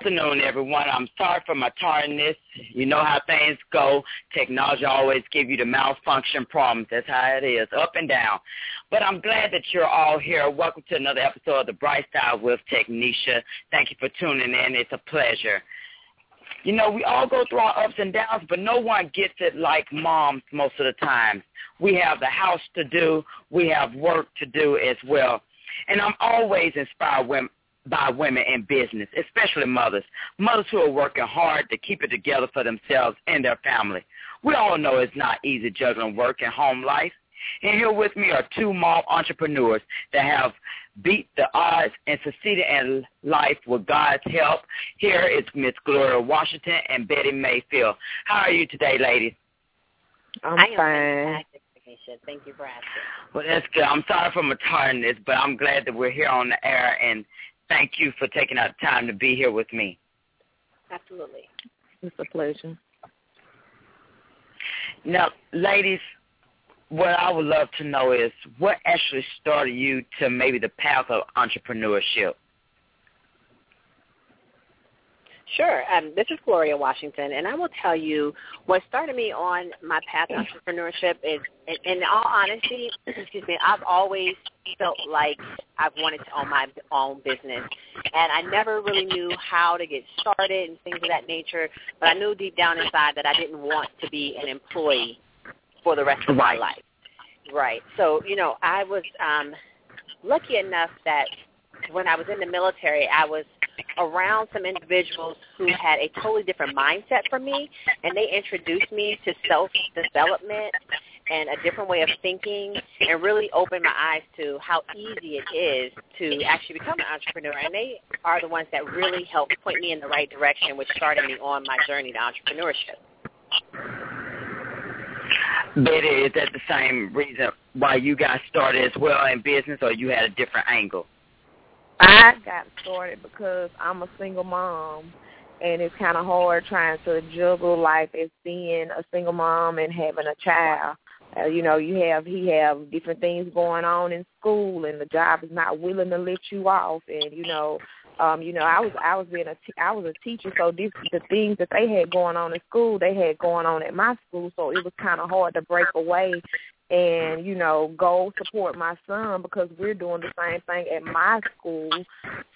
Afternoon, everyone. I'm sorry for my tardiness. You know how things go. Technology always give you the malfunction problems. That's how it is, up and down. But I'm glad that you're all here. Welcome to another episode of The Bright Side with Technisha. Thank you for tuning in. It's a pleasure. You know, we all go through our ups and downs, but no one gets it like moms most of the time. We have the house to do. We have work to do as well. And I'm always inspired when by women in business, especially mothers. Mothers who are working hard to keep it together for themselves and their family. We all know it's not easy juggling work and home life. And here with me are two mom entrepreneurs that have beat the odds and succeeded in life with God's help. Here is Miss Gloria Washington and Betty Mayfield. How are you today, ladies? I'm I fine. fantastic, Tanisha. Thank you for asking. Well, that's good. I'm sorry for my tardiness, but I'm glad that we're here on the air, and thank you for taking out time to be here with me. Absolutely. It's a pleasure. Now, ladies, what I would love to know is what actually started you to maybe the path of entrepreneurship? Sure. Um, this is Gloria Washington, and I will tell you what started me on my path to entrepreneurship is, in, in all honesty, excuse me, I've always felt like I've wanted to own my own business, and I never really knew how to get started and things of that nature. But I knew deep down inside that I didn't want to be an employee for the rest of my life. Right. So you know, I was um, lucky enough that when I was in the military, I was around some individuals who had a totally different mindset from me, and they introduced me to self-development and a different way of thinking, and really opened my eyes to how easy it is to actually become an entrepreneur. And they are the ones that really helped point me in the right direction, which started me on my journey to entrepreneurship. Betty, is that the same reason why you guys started as well in business, or you had a different angle? I got started because I'm a single mom, and it's kind of hard trying to juggle life as being a single mom and having a child. Uh, you know, you have he have different things going on in school, and the job is not willing to let you off. And you know, um, you know, I was I was being a t- I was a teacher, so this, the things that they had going on in school, they had going on at my school. So it was kind of hard to break away and you know go support my son because we're doing the same thing at my school.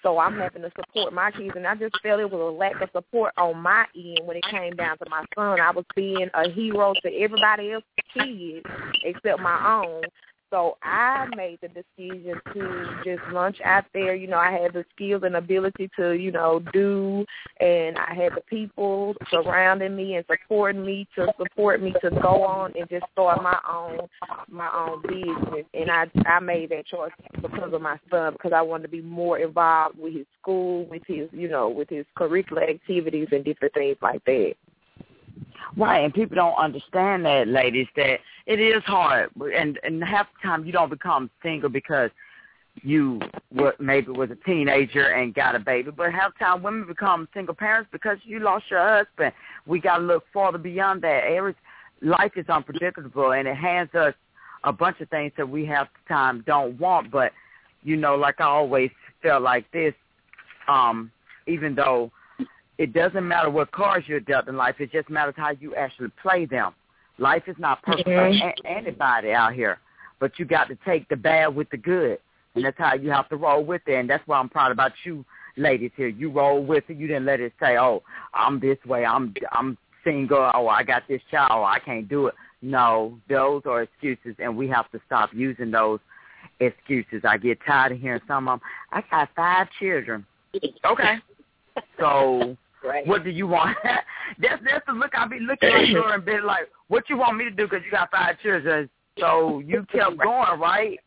So i'm having to support my kids and i just felt it was a lack of support on my end when it came down to my son. I was being a hero to everybody else's kids except my own so I made the decision to just launch out there. You know, I had the skills and ability to, you know, do, and I had the people surrounding me and supporting me to support me to go on and just start my own my own business. And I I made that choice because of my son because I wanted to be more involved with his school, with his, you know, with his curricular activities and different things like that. Right, and people don't understand that, ladies, that it is hard, and and half the time you don't become single because you what maybe was a teenager and got a baby, but half the time women become single parents because you lost your husband. We got to look farther beyond that. Every life is unpredictable, and it hands us a bunch of things that we half the time don't want. But you know, like I always felt like this, um, even though it doesn't matter what cards you're dealt in life. It just matters how you actually play them. Life is not perfect for Mhm. a- anybody out here, but you got to take the bad with the good, and that's how you have to roll with it. And that's why I'm proud about you, ladies here. You roll with it. You didn't let it say, "Oh, I'm this way. I'm I'm single. Oh, I got this child. Oh, I can't do it." No, those are excuses, and we have to stop using those excuses. I get tired of hearing some of them. I got five children. Okay. So Right. what do you want? that's that's the look I be looking at her and be like, what you want me to do because you got five children? So you kept going, right?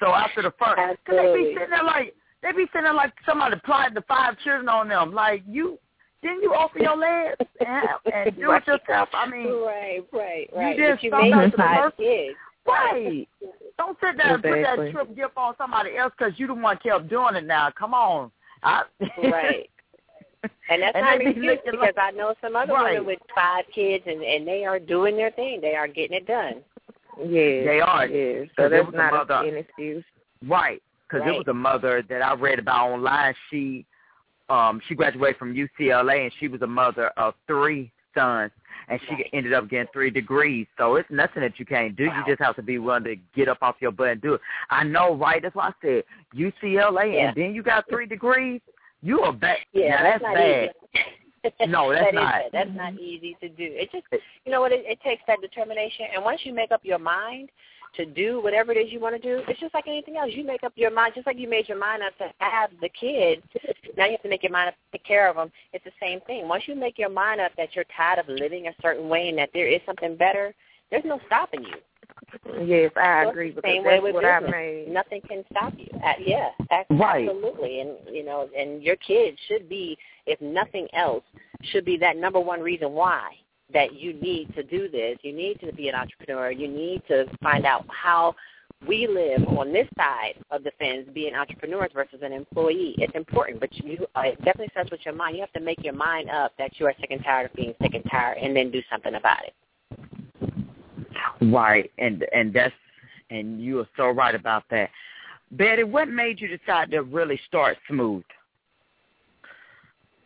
So after the first, cause they be sitting there like they be sitting there like somebody applied the five children on them. Like you, Then you offer your legs and, and do it yourself. I mean, right, right, right. You just you start made out to the five first- kids. Right. Don't sit there and put that trip gift on somebody else because you the one kept doing it now. Come on. I, Right. And that's And not an excuse because like- I know some other Right. women with five kids and and they are doing their thing. They are getting it done. Yeah, They are. Yes. 'Cause So it that's was not mother- an excuse. Right, because it was a mother that I read about online. She, um, she graduated from UCLA, and she was a mother of three sons, and she Right. ended up getting three degrees. So it's nothing that you can't do. You just have to be willing to get up off your butt and do it. I know, right? That's why I said UCLA, Yeah. and then you got three degrees. You are bad. Yeah, now, that's, that's bad. easy. No, that's That not. That's not easy to do. It just, you know what? It, it takes that determination, and once you make up your mind to do whatever it is you want to do, it's just like anything else. You make up your mind, just like you made your mind up to have the kids. Now you have to make your mind up to take care of them. It's the same thing. Once you make your mind up that you're tired of living a certain way and that there is something better, there's no stopping you. Yes, I agree because same way that's with what I made. Nothing can stop you. Uh, yeah, Right. absolutely. And you know, and your kids should be, if nothing else, should be that number one reason why that you need to do this. You need to be an entrepreneur. You need to find out how we live on this side of the fence, being entrepreneurs versus an employee. It's important, but you uh, it definitely starts with your mind. You have to make your mind up that you are sick and tired of being sick and tired, and then do something about it. Right, and and that's and you are so right about that. Betty, what made you decide to really start Smooth?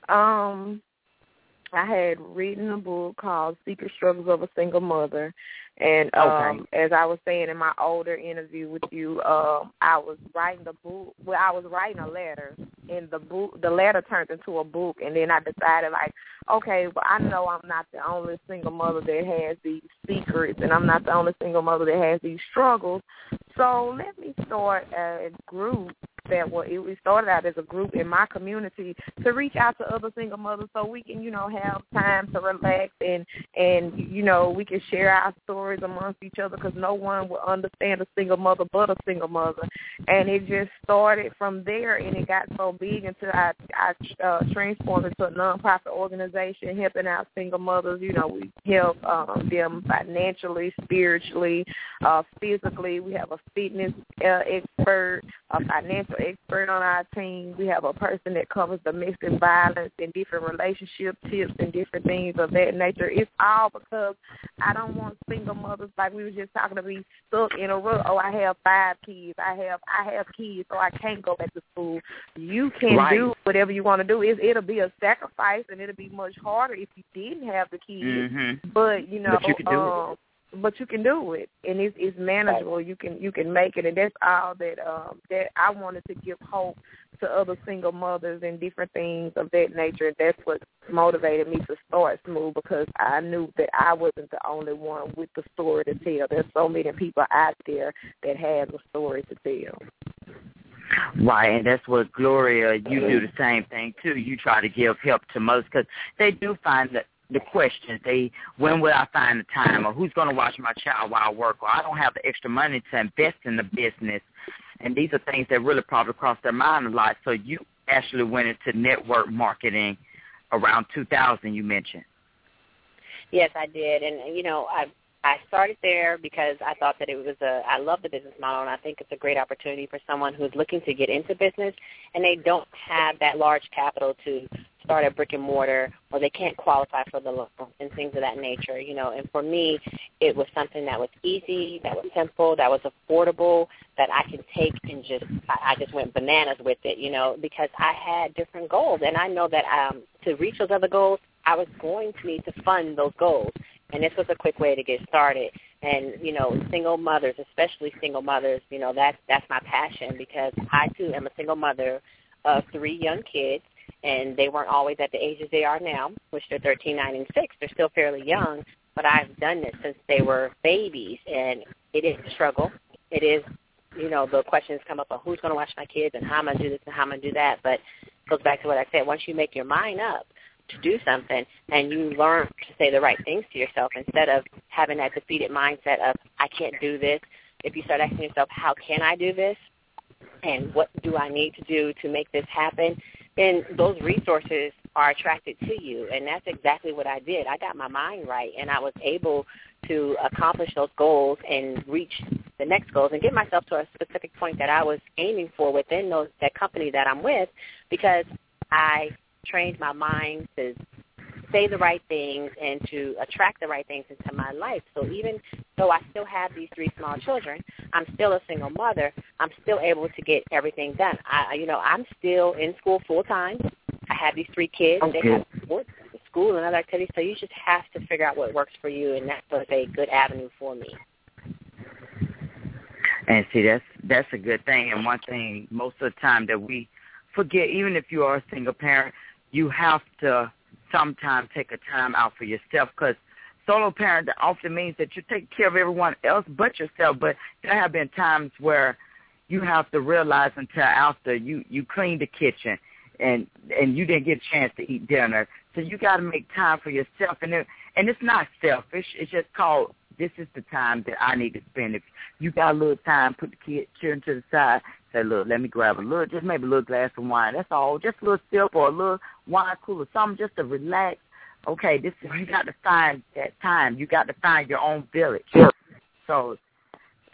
Um, I had written a book called Secret Struggles of a Single Mother, and um, as I was saying in my older interview with you, um, I was writing the book. Well, I was writing a letter, and the book, the letter turned into a book, and then I decided like, okay, well, I know I'm not the only single mother that has these secrets, and I'm not the only single mother that has these struggles. So let me start a group that it, it started out as a group in my community to reach out to other single mothers so we can, you know, have time to relax and and you know we can share our stories amongst each other because no one will understand a single mother but a single mother, and it just started from there and it got so big until I I uh, transformed into a nonprofit organization helping out single mothers. You know, we help um, them financially, spiritually, uh, physically. We have a fitness uh, expert, a financial expert on our team. We have a person that covers domestic violence and different relationship tips and different things of that nature. It's all because I don't want single mothers like we were just talking to be stuck in a rut. Oh, I have five kids. I have I have kids, so I can't go back to school. You can Right. do whatever you want to do. It, it'll be a sacrifice and it'll be much harder if you didn't have the kids. Mm-hmm. But you know, But you can do it. But you can do it, and it's it's manageable. You can you can make it, and that's all that um that I wanted to give hope to other single mothers and different things of that nature. And that's what motivated me to start Smooth because I knew that I wasn't the only one with the story to tell. There's so many people out there that have a story to tell. Right, and that's what Gloria, you do the same thing too. You try to give help to most because they do find that the questions. They, when will I find the time, or who's going to watch my child while I work, or I don't have the extra money to invest in the business. And these are things that really probably cross their mind a lot. So you actually went into network marketing around 2000. You mentioned. Yes, I did, and you know, I I started there because I thought that it was a I love the business model, and I think it's a great opportunity for someone who's looking to get into business and they don't have that large capital to start a brick and mortar, or they can't qualify for the loan and things of that nature. You know, and for me, it was something that was easy, that was simple, that was affordable, that I could take and just I, I just went bananas with it. You know, because I had different goals, and I know that um, to reach those other goals, I was going to need to fund those goals. And this was a quick way to get started. And you know, single mothers, especially single mothers, you know that's that's my passion because I too am a single mother of three young kids, and they weren't always at the ages they are now, which they're 13, 9, and 6. They're still fairly young, but I've done this since they were babies, and it is a struggle. It is, you know, the questions come up of who's going to watch my kids and how I'm going to do this and how I'm going to do that. But it goes back to what I said. Once you make your mind up to do something and you learn to say the right things to yourself instead of having that defeated mindset of, I can't do this, if you start asking yourself, how can I do this? And what do I need to do to make this happen? Then those resources are attracted to you. And that's exactly what I did. I got my mind right, and I was able to accomplish those goals and reach the next goals and get myself to a specific point that I was aiming for within those that company that I'm with because I trained my mind to say the right things and to attract the right things into my life. So even though I still have these three small children, I'm still a single mother. I'm still able to get everything done. I, you know, I'm still in school full time. I have these three kids. Okay. They have sports, school, and other activities. So you just have to figure out what works for you, and that was a good avenue for me. And see, that's that's a good thing. And one thing, most of the time that we forget, even if you are a single parent, you have to sometimes take a time out for yourself because solo parent often means that you take care of everyone else but yourself. But there have been times where you have to realize until after you you clean the kitchen and and you didn't get a chance to eat dinner. So you got to make time for yourself, and it, and it's not selfish. It's just called this is the time that I need to spend. If you got a little time, put the kid children to the side. Say, look, let me grab a little, just maybe a little glass of wine. That's all. Just a little sip or a little wine cooler, something just to relax. Okay, this is you got to find that time. You got to find your own village. So,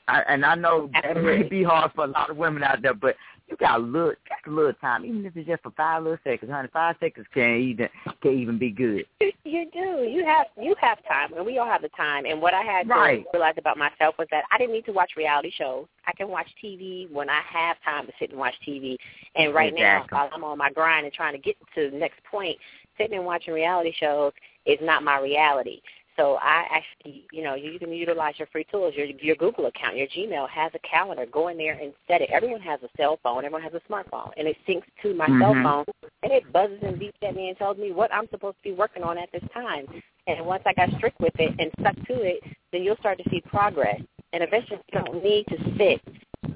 I, and I know that may be hard for a lot of women out there, but you got a little, got a little time, even if it's just for five little seconds. Honey, five seconds can even can even be good. You do. You have you have time, and we all have the time. And what I had Right. to realize about myself was that I didn't need to watch reality shows. I can watch TV when I have time to sit and watch TV. And right Exactly. now, while I'm on my grind and trying to get to the next point, sitting and watching reality shows is not my reality. So I actually, you know, you can utilize your free tools. Your your Google account, your Gmail has a calendar. Go in there and set it. Everyone has a cell phone. Everyone has a smartphone, and it syncs to my cell Mhm. phone, and it buzzes and beeps at me and tells me what I'm supposed to be working on at this time. And once I got strict with it and stuck to it, then you'll start to see progress. And eventually, you don't need to sit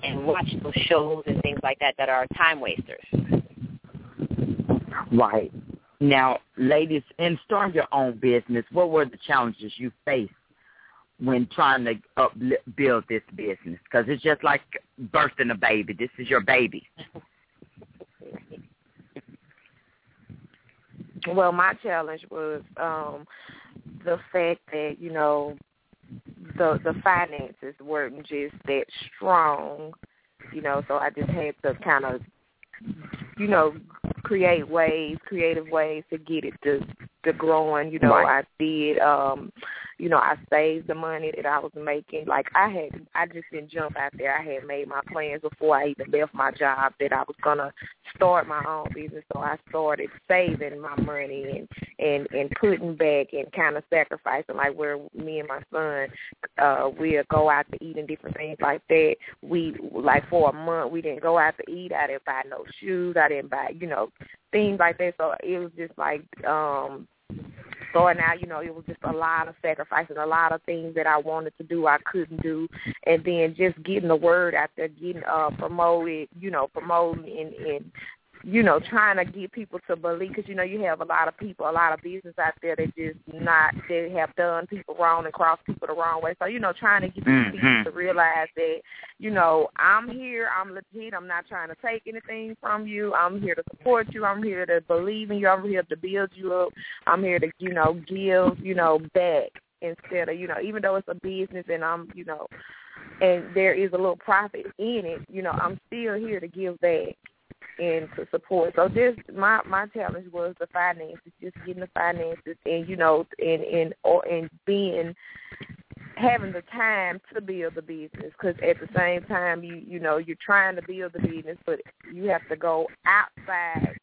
and watch those shows and things like that that are time wasters. Right. Now, ladies, in starting your own business, what were the challenges you faced when trying to up, build this business? Because it's just like birthing a baby. This is your baby. Well, my challenge was um the fact that you know the the finances weren't just that strong, you know. So I just had to kind of, you know, create ways, creative ways to get it to to growing. You know, Right. I did. um you know, I saved the money that I was making. Like I had, I just didn't jump out there. I had made my plans before I even left my job that I was gonna start my own business. So I started saving my money and and and putting back and kind of sacrificing. Like where me and my son, uh, we'll go out to eat and different things like that. We like for a month we didn't go out to eat. I didn't buy no shoes. I didn't buy you know things like that. So it was just like um starting out, you know, it was just a lot of sacrifices, a lot of things that I wanted to do I couldn't do, and then just getting the word out there, getting uh promoted, you know, promoting and and you know, trying to get people to believe, because you know you have a lot of people, a lot of business out there that just not that have done people wrong and crossed people the wrong way. So you know, trying to get Mhm. people to realize that you know I'm here, I'm legit, I'm not trying to take anything from you. I'm here to support you. I'm here to believe in you. I'm here to build you up. I'm here to you know give you know back instead of you know even though it's a business and I'm you know and there is a little profit in it, you know, I'm still here to give back and to support. So this my my challenge was the finances, just getting the finances and you know and and or and being having the time to build the business because at the same time you you know you're trying to build the business but you have to go outside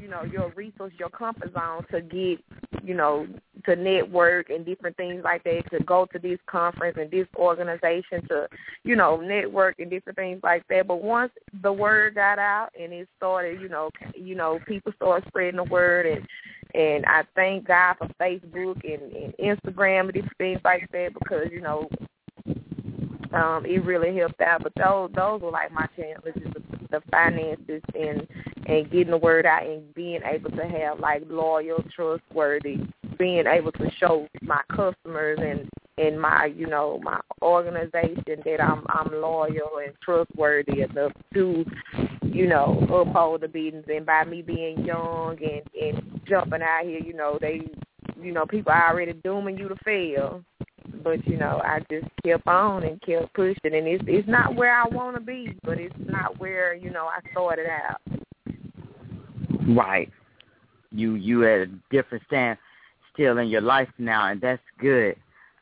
you know your resource your comfort zone to get you know to network and different things like that to go to this conference and this organization to you know network and different things like that but once the word got out and it started you know you know people started spreading the word and and I thank God for Facebook and, and Instagram and different things like that because you know um it really helped out. But those those were like my challenges, the, the finances and and getting the word out and being able to have like loyal, trustworthy, being able to show my customers and and my you know my organization that I'm I'm loyal and trustworthy enough to you know, uphold the business. And by me being young and and jumping out here, you know, they, you know, people are already dooming you to fail. But you know, I just kept on and kept pushing, and it's it's not where I want to be, but it's not where you know I started out. Right. You you had a different stand still in your life now, and that's good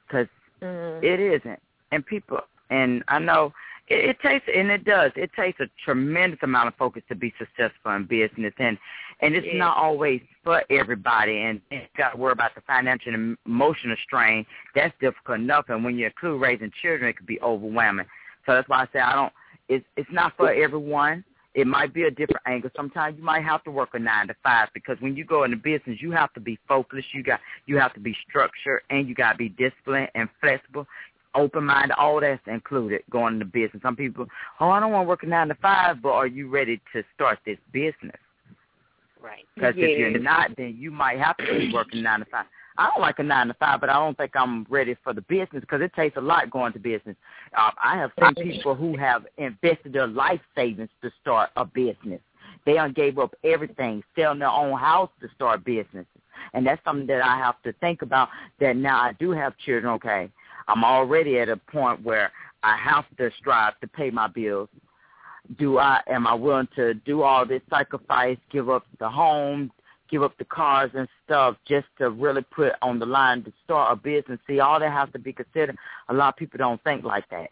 because mm-hmm. it isn't. And people, and I know it, it takes, and it does. It takes a tremendous amount of focus to be successful in business, and and it's yeah. not always for everybody. And you got to worry about the financial and emotional strain. That's difficult enough, and when you include raising children, it could be overwhelming. So that's why I say I don't. It's it's not for everyone it might be a different angle. Sometimes you might have to work a nine to five because when you go into business, you have to be focused. You got you have to be structured and you got to be disciplined and flexible, open minded. All that's included going into business. Some people, oh, I don't want to work a nine to five, but are you ready to start this business? Right. Because yes. if you're not, then you might have to be working nine to five. I don't like a nine to five, but I don't think I'm ready for the business because it takes a lot going to business. Uh, I have seen people who have invested their life savings to start a business. They gave up everything, selling their own house to start businesses. And that's something that I have to think about that now I do have children, okay. I'm already at a point where I have to strive to pay my bills. Do I am I willing to do all this sacrifice, give up the home, give up the cars and stuff just to really put on the line to start a business. See, all that has to be considered. A lot of people don't think like that.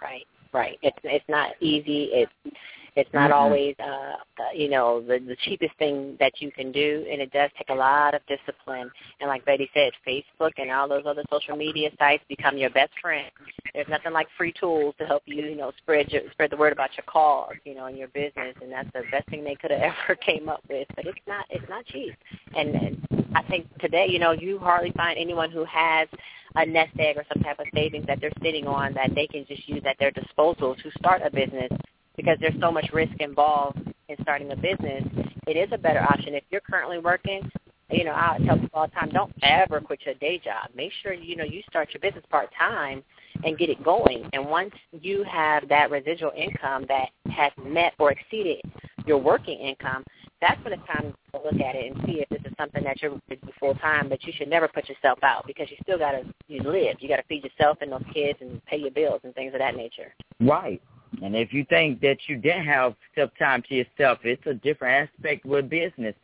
Right, right. It's it's not easy. It's it's not Mhm. always uh, uh you know the the cheapest thing that you can do, and it does take a lot of discipline. And like Betty said, Facebook and all those other social media sites become your best friend. There's nothing like free tools to help you, you know, spread your spread the word about your cause, you know, in your business, and that's the best thing they could have ever came up with. But it's not it's not cheap, and, and I think today, you know, you hardly find anyone who has a nest egg or some type of savings that they're sitting on that they can just use at their disposal to start a business because there's so much risk involved in starting a business. It is a better option if you're currently working. You know, I tell people all the time, don't ever quit your day job. Make sure you know you start your business part time and get it going. And once you have that residual income that has met or exceeded your working income, that's when it's time to look at it and see if this is something that you're do full time. But you should never put yourself out because you still got to you live. You got to feed yourself and those kids and pay your bills and things of that nature. Right. And if you think that you didn't have self time to yourself, it's a different aspect with business.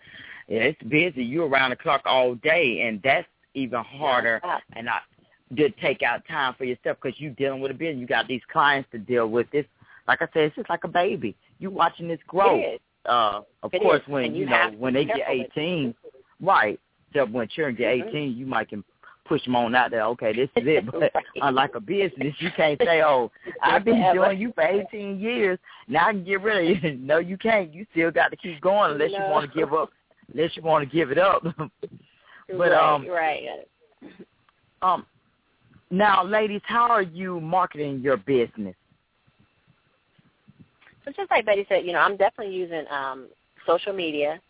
It's busy. You're around the clock all day, and that's even harder. Yeah. And I did take out time for yourself because you're dealing with a business. You got these clients to deal with. This, like I said, it's just like a baby. You're watching this grow. Uh, of It course, is. when And you know when they get careful with it. 18, right? So when children get Mhm. 18, you might can push them on out there. Okay, this is it. But unlike a business, you can't say, "Oh, I've been doing you for 18 years. Now I can get rid of you." no, you can't. You still got to keep going unless you want to give up. Unless you want to give it up. but right, um, right. um, now, ladies, how are you marketing your business? So just like Betty said, you know, I'm definitely using um, social media.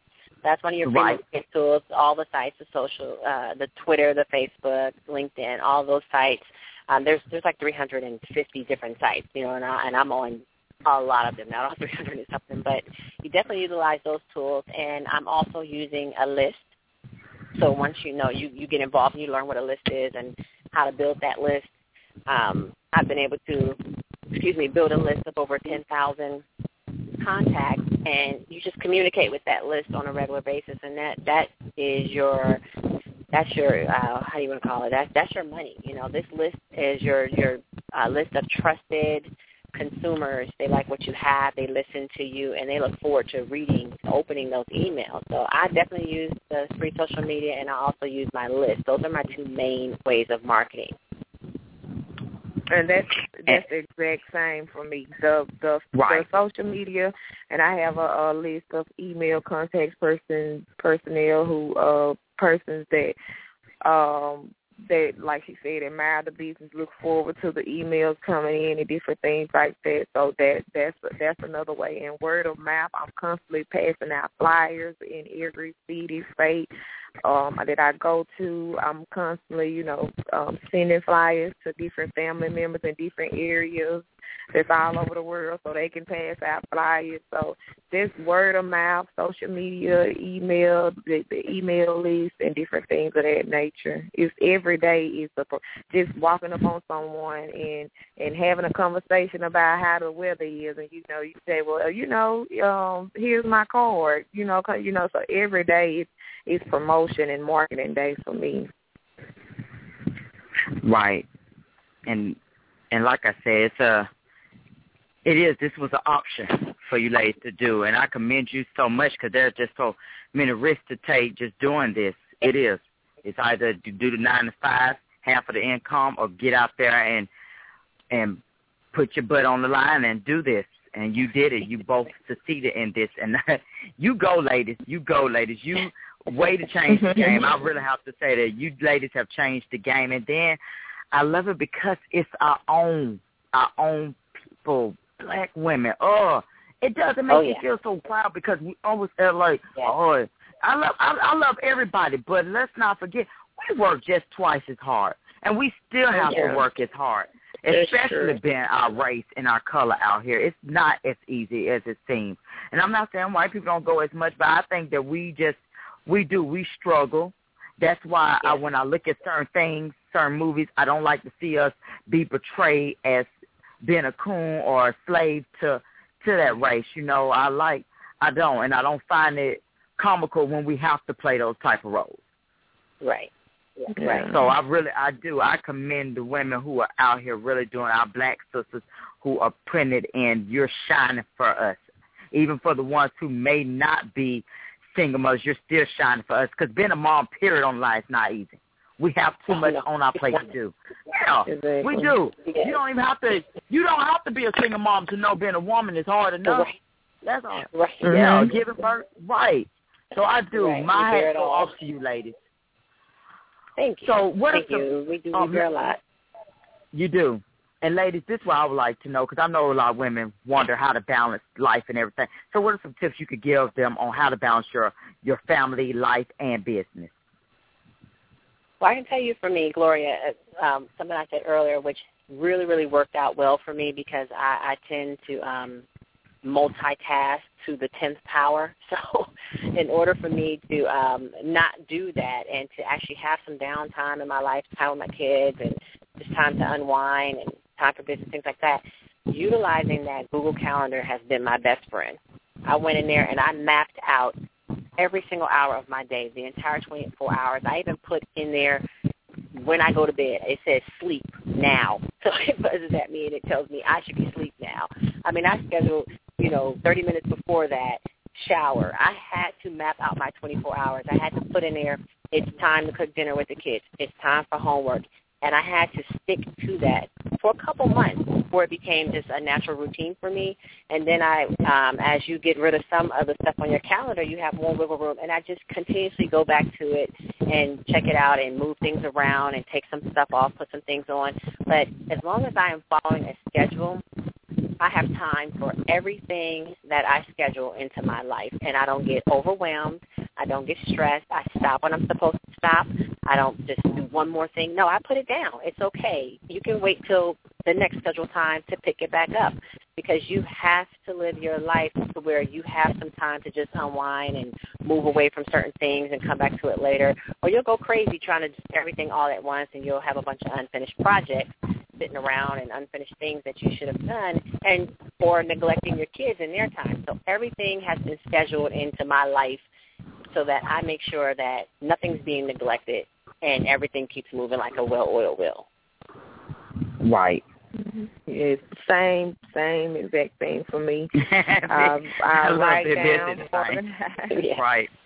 That's one of your Right. marketing tools. All the sites, the social, uh, the Twitter, the Facebook, LinkedIn, all those sites. Um, there's there's like 350 different sites, you know, and, I, and I'm on a lot of them, not all 300 and something, but you definitely utilize those tools. And I'm also using a list. So once you know, you you get involved and you learn what a list is and how to build that list. Um, I've been able to, excuse me, build a list of over 10,000 contacts, and you just communicate with that list on a regular basis, and that that is your that's your uh, how do you want to call it? That's that's your money. You know, this list is your your uh, list of trusted consumers. They like what you have. They listen to you, and they look forward to reading, opening those emails. So I definitely use the free social media, and I also use my list. Those are my two main ways of marketing. and that's that's the exact same for me. The the, Right. the social media, and I have a, a list of email contacts, person personnel who uh persons that um that like she said admire the business, look forward to the emails coming in and different things like that. So that that's that's another way. And word of mouth, I'm constantly passing out flyers in every city, state. um that I go to. I'm constantly, you know, um sending flyers to different family members in different areas that's all over the world so they can pass out flyers. So just word of mouth, social media, email, the, the email list, and different things of that nature. It's every day is a, just walking up on someone and and having a conversation about how the weather is, and you know you say, well, you know, um, here's my card, you know, cause, you know, so every day it's it's promotion and marketing day for me. Right, and and like I said, it's a it is. This was an option for you ladies to do, and I commend you so much because there's just so many risks to take just doing this. It is. It's either to do the nine to five, half of the income, or get out there and and put your butt on the line and do this. And you did it. You both succeeded in this, and you go, ladies. You go, ladies. You way to change the mm-hmm. game. I really have to say that you ladies have changed the game, and then I love it because it's our own, our own people black women. Oh, it doesn't make oh, yeah. you feel so proud because we always feel like, yeah. oh, I love I, I love everybody, but let's not forget we work just twice as hard, and we still oh, have yeah. to work as hard. That's Especially true. being our race and our color out here, it's not as easy as it seems. And I'm not saying white people don't go as much, but I think that we just we do we struggle. That's why I, when I look at certain things, certain movies, I don't like to see us be portrayed as being a coon or a slave to to that race. You know, I like I don't, and I don't find it comical when we have to play those type of roles. Right. Yeah. Right. So I really I do I commend the women who are out here really doing our black sisters who are printed in. You're shining for us, even for the ones who may not be single mothers. You're still shining for us because being a mom, period, on life is not easy. We have too much on our plate to do. Yeah, Exactly. we do. You don't even have to. You don't have to be a single mom to know being a woman is hard enough. Right. That's all. Right. Yeah, Mhm. giving birth. Right. So I do. Right. My We bear hat it go off to you, ladies. Thank you. So what Thank are some. We do. um, We bear a lot. You do. And ladies, this is what I would like to know because I know a lot of women wonder how to balance life and everything. So what are some tips you could give them on how to balance your your family, life, and business? Well, I can tell you for me, Gloria, uh, um, something I said earlier, which really, really worked out well for me because I, I tend to um, multitask to the tenth power. So, in order for me to um, not do that and to actually have some downtime in my life, time with my kids, and just time to unwind and time for business, things like that, utilizing that Google Calendar has been my best friend. I went in there and I mapped out every single hour of my day, the entire 24 hours. I even put in there when I go to bed. It says sleep now. So it buzzes at me and it tells me I should be asleep now. I mean, I schedule, you know, 30 minutes before that shower. I had to map out my 24 hours. I had to put in there, it's time to cook dinner with the kids. It's time for homework. And I had to stick to that for a couple months before it became just a natural routine for me. And then I, um, as you get rid of some of the stuff on your calendar, you have more wiggle room. And I just continuously go back to it and check it out and move things around and take some stuff off, put some things on. But as long as I am following a schedule, I have time for everything that I schedule into my life, and I don't get overwhelmed. I don't get stressed. I stop when I'm supposed to stop. I don't just do one more thing. No, I put it down. It's okay. You can wait till the next scheduled time to pick it back up because you have to live your life to where you have some time to just unwind and move away from certain things and come back to it later. Or you'll go crazy trying to do everything all at once and you'll have a bunch of unfinished projects sitting around and unfinished things that you should have done and or neglecting your kids in their time. So everything has been scheduled into my life so that I make sure that nothing's being neglected and everything keeps moving like a well-oiled wheel. Right. It's same, same exact thing for me. I, I, I love write down, Yeah. Right.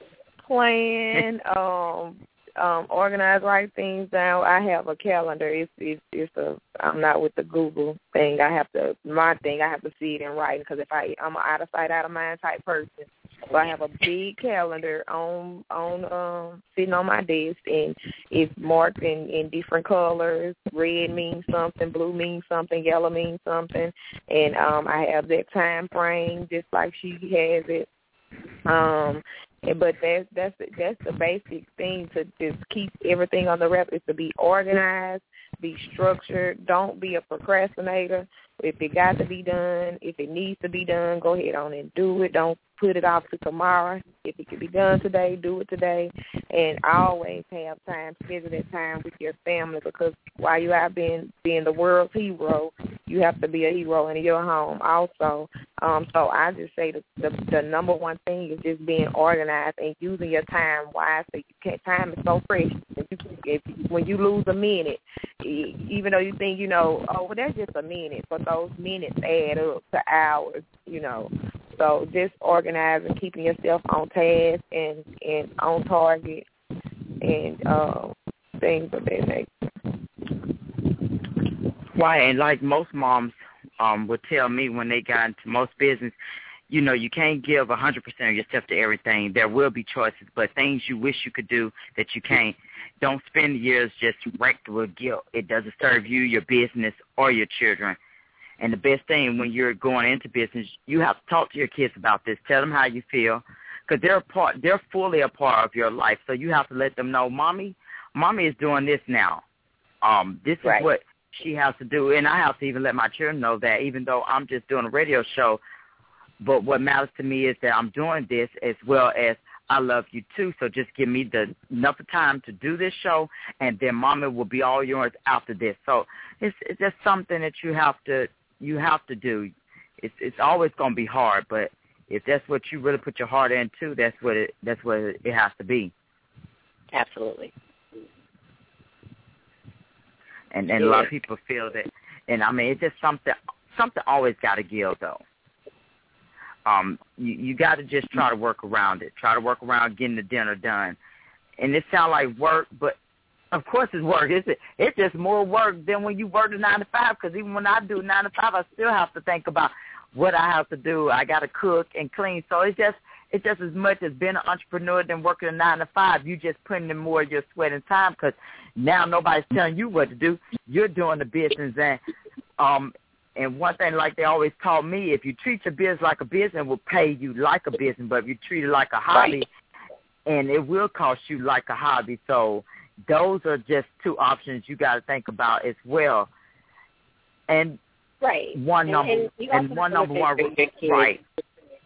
plan, um, um, organize, write things down. I have a calendar. It's it's it's a. I'm not with the Google thing. I have to my thing. I have to see it in writing because if I I'm an out of sight, out of mind type person. So I have a big calendar on on um sitting on my desk and it's marked in in different colors. Red means something, blue means something, yellow means something, and um I have that time frame just like she has it. Um but that's that's that's the basic thing to just keep everything on the rep is to be organized, be structured. Don't be a procrastinator. If it got to be done, if it needs to be done, go ahead on and do it. Don't put it off to tomorrow. If it can be done today, do it today. And always have time, schedule that time with your family because while you have been being the world's hero, you have to be a hero in your home also. Um, so I just say the, the the number one thing is just being organized and using your time wisely. You time is so precious. If you, if, when you lose a minute, even though you think you know, oh, well, that's just a minute, but those minutes add up to hours. You know, so just organizing, keeping yourself on task and and on target, and uh, things of that nature. Right, and like most moms um would tell me when they got into most business, you know, you can't give a hundred percent of yourself to everything. There will be choices, but things you wish you could do that you can't. Don't spend years just wrecked with guilt. It doesn't serve you, your business, or your children. And the best thing when you're going into business, you have to talk to your kids about this. Tell them how you feel, because they're a part. They're fully a part of your life. So you have to let them know, mommy, mommy is doing this now. Um, this is what she has to do, and I have to even let my children know that, even though I'm just doing a radio show. But what matters to me is that I'm doing this as well as I love you too. So just give me the enough time to do this show, and then Mommy will be all yours after this. So it's it's just something that you have to you have to do. It's it's always going to be hard, but if that's what you really put your heart into, that's what it that's what it has to be. Absolutely. And and yeah. a lot of people feel that, and I mean it's just something something always got to give though. Um you you got to just try to work around it. Try to work around getting the dinner done. And it sounds like work but of course it's work. It's it's just more work than when you work a nine to five because even when i do nine to five i still have to think about what i have to do. I got to cook and clean. So it's just it's just as much as being an entrepreneur than working a nine to five you just putting in more of your sweat and time because now nobody's telling you what to do you're doing the business and um and one thing, like they always taught me, if you treat your business like a business, it will pay you like a business. But if you treat it like a hobby, right. and it will cost you like a hobby. So those are just two options you got to think about as well. And right, one and, number and, and one number one, right.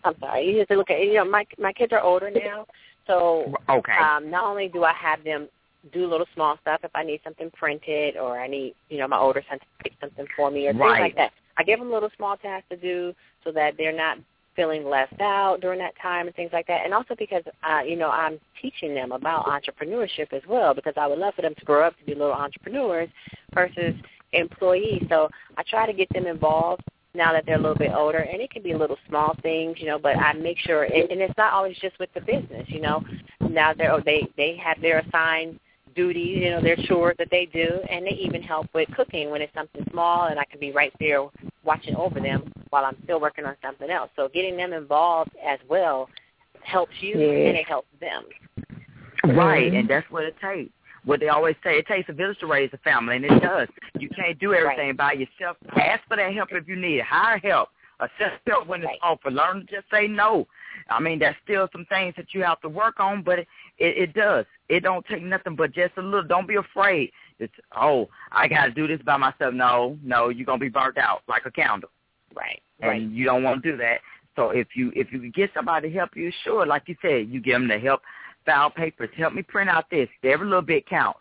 I'm sorry. You just look at you know my my kids are older now, so okay. Um, not only do I have them do little small stuff if I need something printed or I need, you know, my older son to pick something for me or right. things like that. I give them little small tasks to do so that they're not feeling left out during that time and things like that. And also because, uh, you know, I'm teaching them about entrepreneurship as well because I would love for them to grow up to be little entrepreneurs versus employees. So I try to get them involved now that they're a little bit older, and it can be little small things, you know. But I make sure, it, and it's not always just with the business, you know. Now they are they they have their assigned duties, you know, their chores that they do, and they even help with cooking when it's something small, and I can be right there watching over them while I'm still working on something else. So getting them involved as well helps you, yeah. and it helps them. Right, Mm-hmm. and that's what it takes. What they always say, it takes a village to raise a family, and it does. You can't do everything Right. by yourself. Ask for that help if you need it. Hire help. Accept help when it's Right. offered. Learn to just say no. I mean, there's still some things that you have to work on, but it, it, it does. It don't take nothing but just a little. Don't be afraid. It's oh, I got to do this by myself. No, no, you're gonna be burnt out like a candle, Right. and Right. you don't want to do that. So if you if you get somebody to help you, sure, like you said, you give them the help, file papers, help me print out this. Every little bit counts,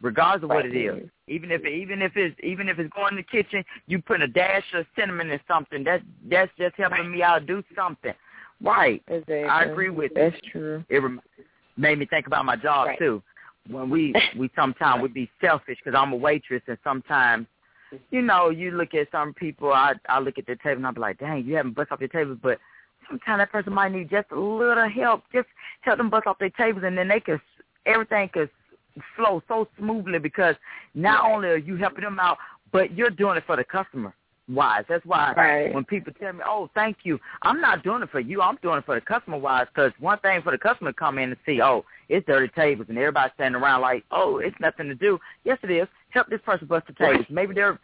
regardless of what it is. Even if even if it's even if it's going in the kitchen, you put a dash of cinnamon in something. That that's just helping me out do something. Right. Exactly. I agree with you. That's true. It rem- made me think about my job Right. too. When we we sometimes would be selfish because I'm a waitress, and sometimes, you know, you look at some people. I I look at their table and I'm like, dang, you haven't bust off your table, but sometimes that person might need just a little help. Just help them bust off their tables, and then they could everything could flow so smoothly because not only are you helping them out, but you're doing it for the customer. Wise. That's why Right. when people tell me, "Oh, thank you," I'm not doing it for you. I'm doing it for the customer. Wise, because one thing for the customer to come in and see, oh, it's dirty tables, and everybody's standing around like, oh, it's nothing to do. Yes, it is. Help this person bust the tables. Maybe they're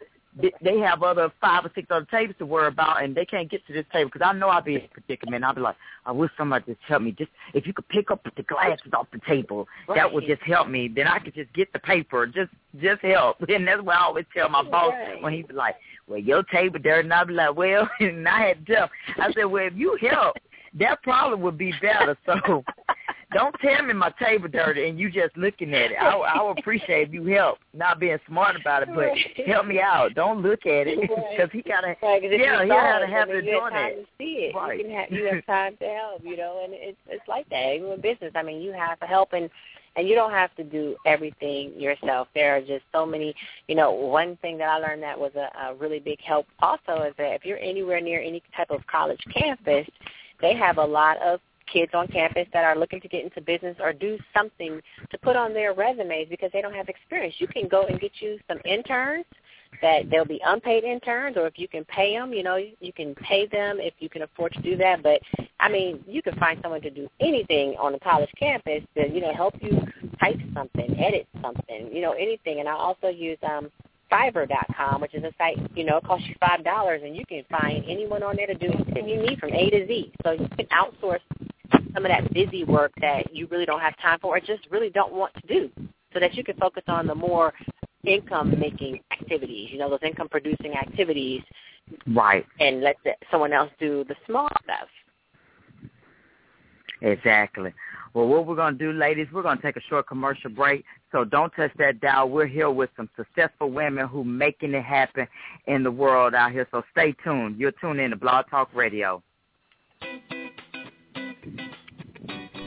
they have other five or six other tables to worry about, and they can't get to this table because I know I'll be in a predicament. I'll be like, I wish somebody just help me. Just if you could pick up the glasses off the table, right. that would just help me. Then I could just get the paper. Just just help. And that's what I always tell my boss right. when he be like, Well, your table there, and I be like, Well, and I had to. I said, Well, if you help, that problem would be better. So don't tell me my table dirty and you just looking at it. I, I would appreciate if you help, not being smart about it, but help me out. Don't look at it because he gotta. Right, yeah, he gotta have to doing it. To see it. Right. You can have you have time to help, you know, and it's it's like that. Even with business, I mean, you have to help and and you don't have to do everything yourself. There are just so many, you know, one thing that I learned that was a, a really big help also is that if you're anywhere near any type of college campus, they have a lot of kids on campus that are looking to get into business or do something to put on their resumes because they don't have experience. You can go and get you some interns that they'll be unpaid interns or if you can pay them, you know, you can pay them if you can afford to do that. But I mean, you can find someone to do anything on a college campus to, you know, help you type something, edit something, you know, anything. And I also use um Fiverr.com, which is a site, you know, it costs you five dollars and you can find anyone on there to do anything you need from A to Z. So you can outsource some of that busy work that you really don't have time for or just really don't want to do so that you can focus on the more income making activities, you know, those income producing activities. Right. And let the, someone else do the small stuff. Exactly. Well, what we're going to do, ladies, we're going to take a short commercial break. So don't touch that dial. We're here with some successful women who making it happen in the world out here. So stay tuned. You're tuned in to Blog Talk Radio.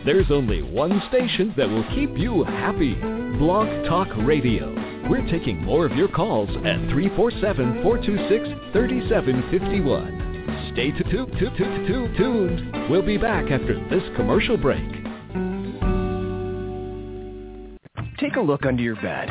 There's only one station that will keep you happy. Blog Talk Radio. We're taking more of your calls at 347-426-3751. Stay tuned. We'll be back after this commercial break. Take a look under your bed.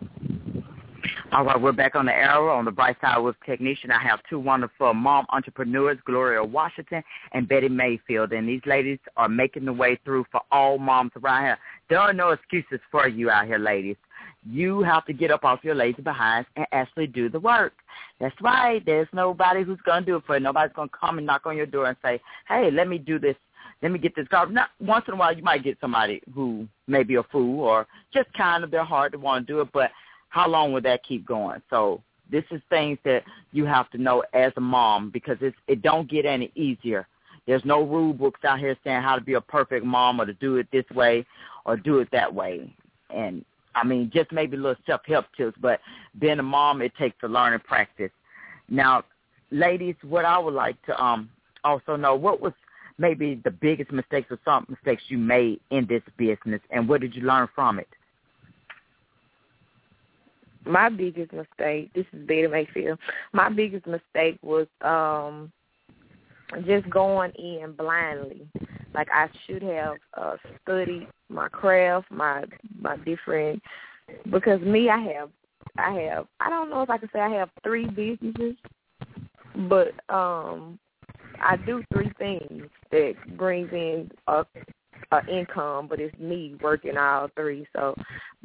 All right, we're back on the air on the Bright Side with Tanisha. I have two wonderful mom entrepreneurs, Gloria Washington and Betty Mayfield, and these ladies are making the way through for all moms around here. There are no excuses for you out here, ladies. You have to get up off your lazy behinds and actually do the work. That's right. There's nobody who's going to do it for you. Nobody's going to come and knock on your door and say, hey, let me do this let me get this garbage. Not once in a while, you might get somebody who may be a fool or just kind of their heart to want to do it, but how long will that keep going? So this is things that you have to know as a mom because it's, it don't get any easier. There's no rule books out here saying how to be a perfect mom or to do it this way or do it that way. And I mean, just maybe little self-help tips, but being a mom, it takes a learning and practice. Now, ladies, what I would like to um also know, what was maybe the biggest mistakes or some mistakes you made in this business, and what did you learn from it? My biggest mistake, this is Betty Mayfield, my biggest mistake was um just going in blindly. Like I should have uh studied my craft, my my different because me I have I have I don't know if I can say I have three businesses, but um I do three things that brings in a income, but it's me working all three. So,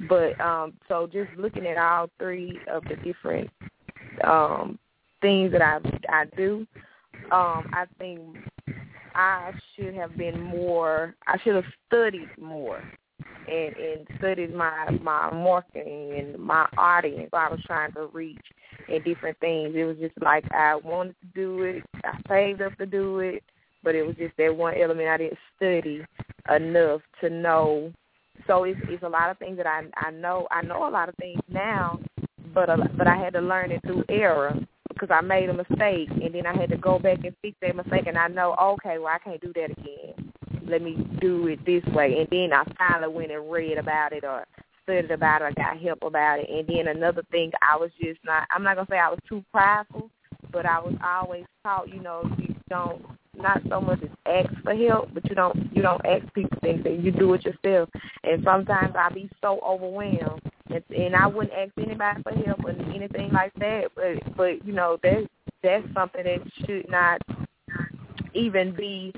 but um, so just looking at all three of the different um things that I I do, um, I think I should have been more. I should have studied more and and studied my my marketing and my audience I was trying to reach and different things. It was just like I wanted to do it. I saved up to do it, but it was just that one element I didn't study enough to know. So it's it's a lot of things that I I know. I know a lot of things now, but a, but I had to learn it through error because I made a mistake and then I had to go back and fix that mistake and I know okay, well I can't do that again. Let me do it this way and then I finally went and read about it or studied about it, I got help about it. And then another thing, I was just not, I'm not to say I was too prideful, but I was always taught, you know, you don't, not so much as ask for help, but you don't, you don't ask people things, and you do it yourself. And sometimes I be so overwhelmed, and, and I wouldn't ask anybody for help or anything like that. But, but you know, that's that's something that should not even be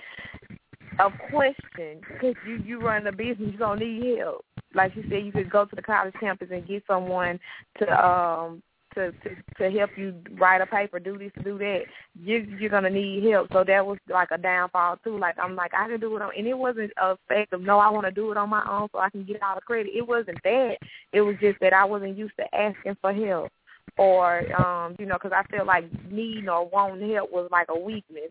a question because you you run a business, you don't need help like you said, you could go to the college campus and get someone to um to to to help you write a paper, do this, do that. You you're gonna need help. So that was like a downfall too. Like I'm like I can do it on, and it wasn't a fact of no, I want to do it on my own so I can get all the credit. It wasn't that. It was just that I wasn't used to asking for help or um you know because i felt like needing or wanting help was like a weakness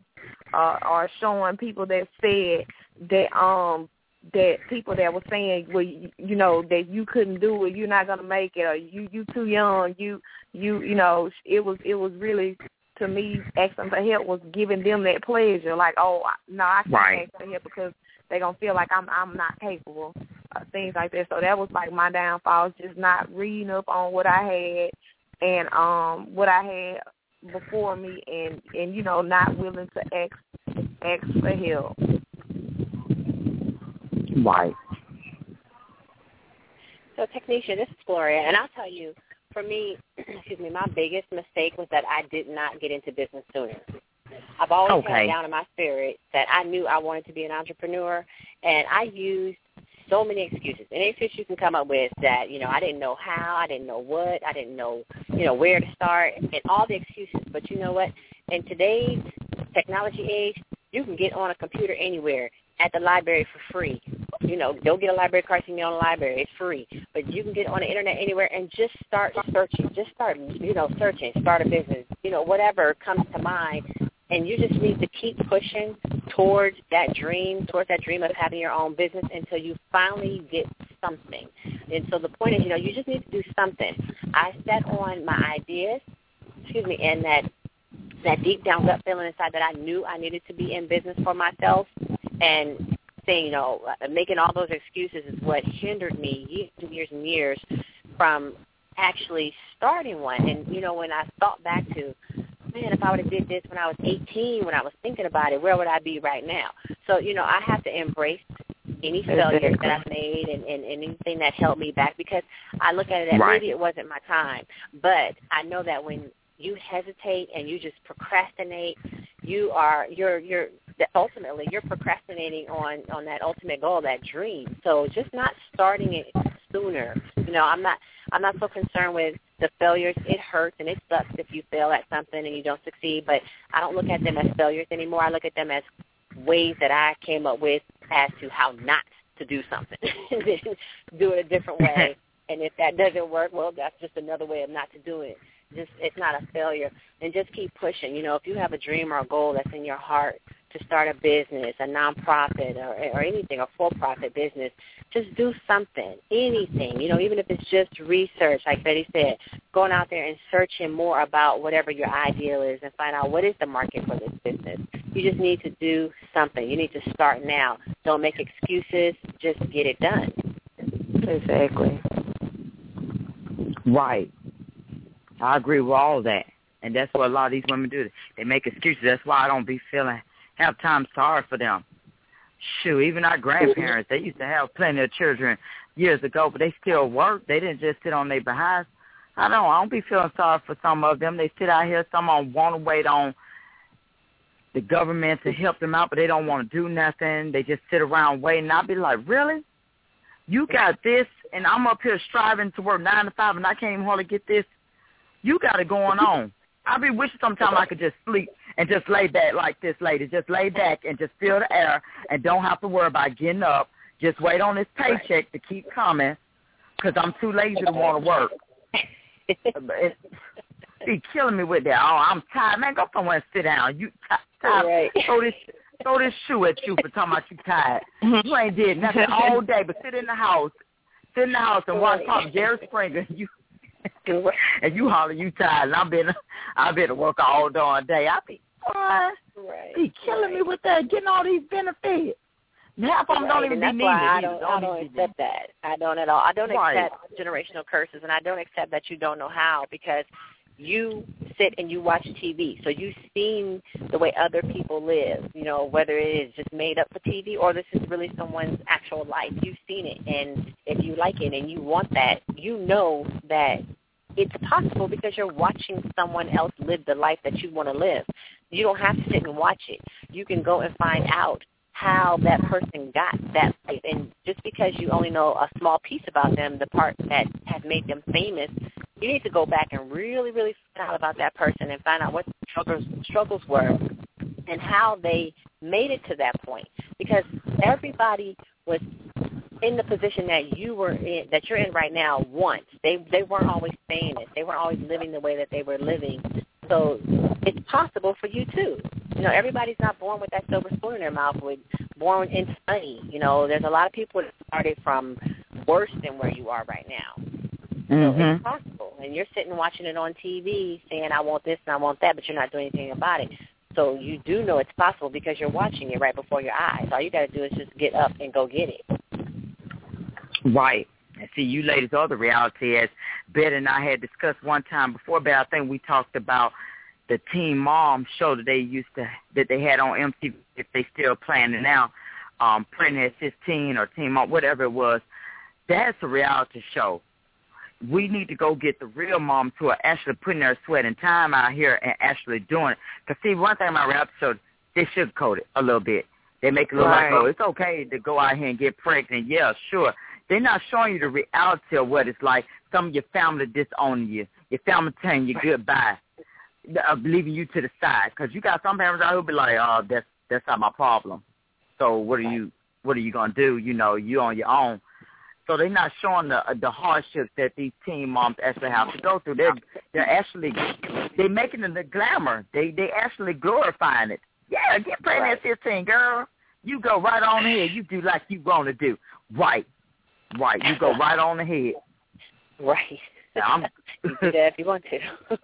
uh or showing people that said that um that people that were saying, well, you, you know, that you couldn't do it, you're not gonna make it, or you you too young, you you you know, it was it was really to me asking for help was giving them that pleasure, like, oh no, I can't right. ask for help because they're gonna feel like I'm I'm not capable, uh, things like that. So that was like my downfall, just not reading up on what I had and um what I had before me, and and you know, not willing to ask ask for help. Right. So, Tanisha, this is Gloria, and I'll tell you, for me, excuse me, my biggest mistake was that I did not get into business sooner. I've always okay. had down in my spirit that I knew I wanted to be an entrepreneur, and I used so many excuses. Any excuse you can come up with that, you know, I didn't know how, I didn't know what, I didn't know, you know, where to start, and all the excuses. But you know what? In today's technology age, you can get on a computer anywhere at the library for free. You know, don't get a library card, see me on the library. It's free. But you can get on the internet anywhere and just start searching. Just start, you know, searching, start a business, you know, whatever comes to mind. And you just need to keep pushing towards that dream, towards that dream of having your own business until you finally get something. And so the point is, you know, you just need to do something. I set on my ideas, excuse me, and that that deep down gut feeling inside that I knew I needed to be in business for myself and saying, you know, making all those excuses is what hindered me years and years and years from actually starting one. And, you know, when I thought back to, man, if I would have did this when I was 18, when I was thinking about it, where would I be right now? So, you know, I have to embrace any failures that I've made and, and, and anything that held me back because I look at it as right. maybe it wasn't my time. But I know that when you hesitate and you just procrastinate, you are you're you're ultimately you're procrastinating on on that ultimate goal, that dream. So just not starting it sooner. You know, I'm not I'm not so concerned with the failures. It hurts and it sucks if you fail at something and you don't succeed, but I don't look at them as failures anymore. I look at them as ways that I came up with as to how not to do something. do it a different way. and if that doesn't work, well, that's just another way of not to do it just it's not a failure and just keep pushing you know if you have a dream or a goal that's in your heart to start a business a nonprofit or or anything a for profit business just do something anything you know even if it's just research like betty said going out there and searching more about whatever your ideal is and find out what is the market for this business. You just need to do something. You need to start now. Don't make excuses. Just get it done. Exactly. Right. I agree with all of that. And that's what a lot of these women do. They make excuses. That's why I don't be feeling have time sorry for them. Shoot, even our grandparents, they used to have plenty of children years ago, but they still work. They didn't just sit on their behinds. I don't. I don't be feeling sorry for some of them. They sit out here. Some of them want to wait on the government to help them out, but they don't want to do nothing. They just sit around waiting. I'll be like, really? You got this, and I'm up here striving to work nine to five, and I can't even hardly get this you got it going on. I be wishing sometimes I could just sleep and just lay back like this lady. Just lay back and just feel the air and don't have to worry about getting up, Just wait on this paycheck right. to keep coming, because I'm too lazy to want to work. be killing me with that. Oh, I'm tired, man. Go somewhere and sit down. You t- tired? Right. Throw this throw this shoe at you for talking about you tired. Mm-hmm. You ain't did nothing all day but sit in the house, sit in the house and watch Pop Jerry Springer. And you and you holler you tired. And I've been I've been to work all darn day. I be boy, right. be killing right. me with that, getting all these benefits. Half of them right. don't even and be that's why needed. I don't, I don't accept that. I don't at all. I don't right. accept generational curses, and I don't accept that you don't know how because you sit and you watch TV, so you've seen the way other people live. You know, whether it is just made up for TV or this is really someone's actual life. You've seen it, and if you like it and you want that, you know that it's possible because you're watching someone else live the life that you want to live. You don't have to sit and watch it. You can go and find out how that person got that life. And just because you only know a small piece about them, the part that has made them famous, you need to go back and really, really find out about that person and find out what struggles struggles were and how they made it to that point. Because everybody was in the position that you were in, that you're in right now once. They they weren't always it. They weren't always living the way that they were living. So it's possible for you too. You know, everybody's not born with that silver spoon in their mouth, with born into money. You know, there's a lot of people that started from worse than where you are right now. Mm-hmm. So it's possible. And you're sitting watching it on TV saying, I want this and I want that, but you're not doing anything about it. So you do know it's possible because you're watching it right before your eyes. All you got to do is just get up and go get it. Right. And see, you ladies are the reality, as Bet and I had discussed one time before, but I think we talked about the Teen Mom show that they used to that they had on MTV. If they still playing it now, um, Pregnant at 15 or Teen Mom, whatever it was. That's a reality show. We need to go get the real moms who are actually putting their sweat and time out here and actually doing it. Because see, one thing about reality shows, they sugarcoat it a little bit. They make it look right. like, oh, it's okay to go out here and get pregnant. Yeah, sure. They're not showing you the reality of what it's like. Some of your family disowning you. Your family telling you goodbye, uh, leaving you to the side. Because you got some parents out who be like, oh, that's that's not my problem. So what are you what are you gonna do? You know, you on your own. So they're not showing the the hardships that these teen moms actually have to go through. They're they're actually they're making it the glamour. They they actually glorifying it. Yeah, get pregnant at fifteen, girl. You go right on ahead. You do like you want to do. Right. Right. You go right on ahead. Right. I'm, you do that if you want to.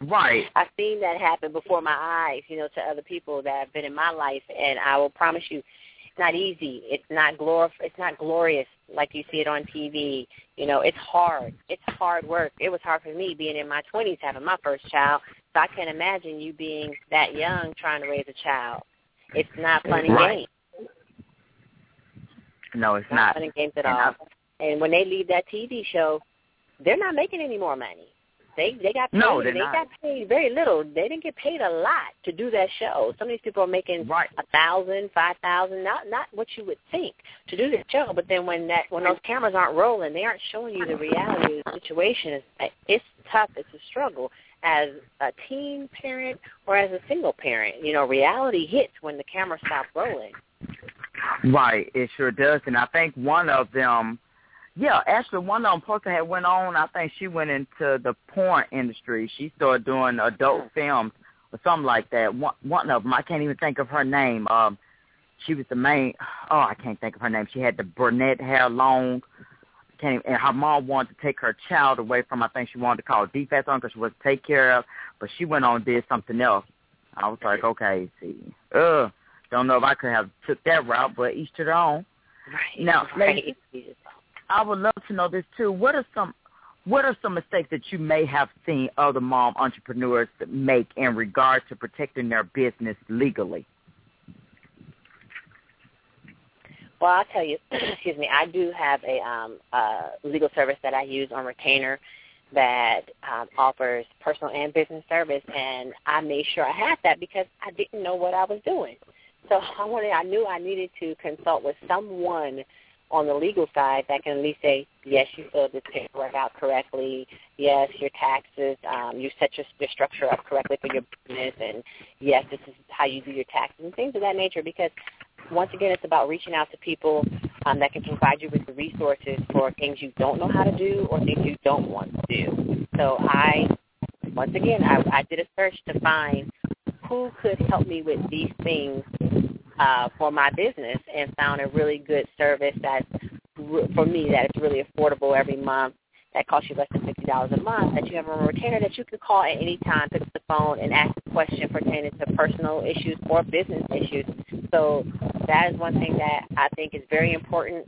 right. I've seen that happen before my eyes, you know, to other people that have been in my life, and I will promise you, it's not easy. It's not glor. It's not glorious like you see it on TV. You know, it's hard. It's hard work. It was hard for me being in my twenties having my first child. So I can't imagine you being that young trying to raise a child. It's not fun and Right. games. No, it's not not. games at And all. And when they leave that TV show, they're not making any more money. They they got paid. No, they not. got paid very little. They didn't get paid a lot to do that show. Some of these people are making Right. a thousand, five thousand, not not what you would think to do the show. But then when that when those cameras aren't rolling, they aren't showing you the reality of the situation. It's, it's tough. It's a struggle as a teen parent or as a single parent. You know, reality hits when the camera stops rolling. Right, it sure does. And I think one of them, yeah, actually one of them Poster had went on. I think she went into the porn industry. She started doing adult films or something like that. One, one of them, I can't even think of her name. Um, she was the main. Oh, I can't think of her name. She had the brunette hair, long. Can't even, and her mom wanted to take her child away from. I think she wanted to call defense on because she was take care of. But she went on and did something else. I was like, okay, see, uh, don't know if I could have took that route, but each to their own. Right. Now, right. I would love to know this too. What are some what are some mistakes that you may have seen other mom entrepreneurs make in regard to protecting their business legally? Well, I'll tell you, excuse me, I do have a um, uh, legal service that I use on retainer that um, offers personal and business service, and I made sure I had that because I didn't know what I was doing. So I wanted, I knew I needed to consult with someone on the legal side that can at least say, yes, you filled this paperwork out correctly. Yes, your taxes, um, you set your, your structure up correctly for your business, and yes, this is how you do your taxes and things of that nature. Because once again, it's about reaching out to people um, that can provide you with the resources for things you don't know how to do or things you don't want to do. So I, once again, I, I did a search to find who could help me with these things uh, for my business and found a really good service that's for me that is really affordable every month that costs you less than fifty dollars a month that you have a retainer that you can call at any time, pick up the phone and ask a question pertaining to personal issues or business issues. So that is one thing that I think is very important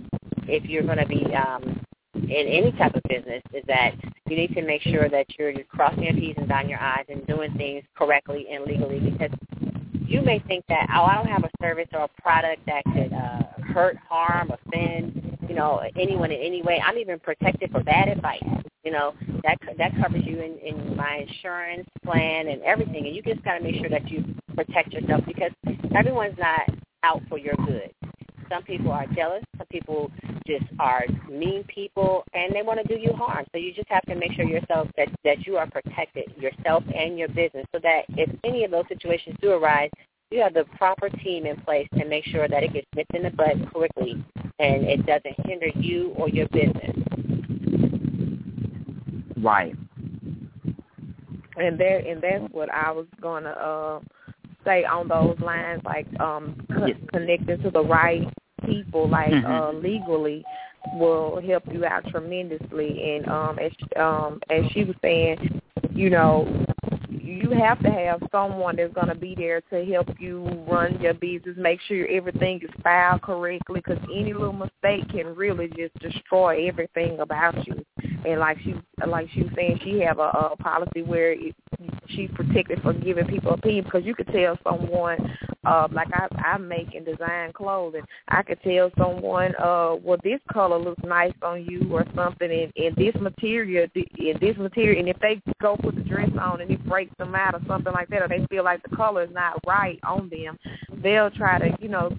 if you're going to be um, in any type of business is that you need to make sure that you're crossing your T's and dotting your I's and doing things correctly and legally because you may think that, oh, I don't have a service or a product that could uh, hurt, harm, offend, you know, anyone in any way. I'm even protected for bad advice. You know, that that covers you in, in my insurance plan and everything. And you just got to make sure that you protect yourself because everyone's not out for your good. Some people are jealous. Some people just are mean people, and they want to do you harm. So you just have to make sure yourself that that you are protected, yourself and your business, so that if any of those situations do arise, you have the proper team in place to make sure that it gets nipped in the bud quickly, and it doesn't hinder you or your business. Right. And there, and that's what I was gonna uh, say on those lines, like um, Yes. connecting to the right people, like Mhm. uh, legally, will help you out tremendously. And um, as um, as she was saying, you know, you have to have someone that's going to be there to help you run your business, make sure everything is filed correctly, because any little mistake can really just destroy everything about you. And like she, like she was saying, she have a, a policy where it, she's protected from giving people opinion because you could tell someone, uh, like I, I make and design clothing, I could tell someone, uh, well, this color looks nice on you or something, and, and this material, and this material, and if they go put the dress on and it breaks them out or something like that, or they feel like the color is not right on them, they'll try to, you know,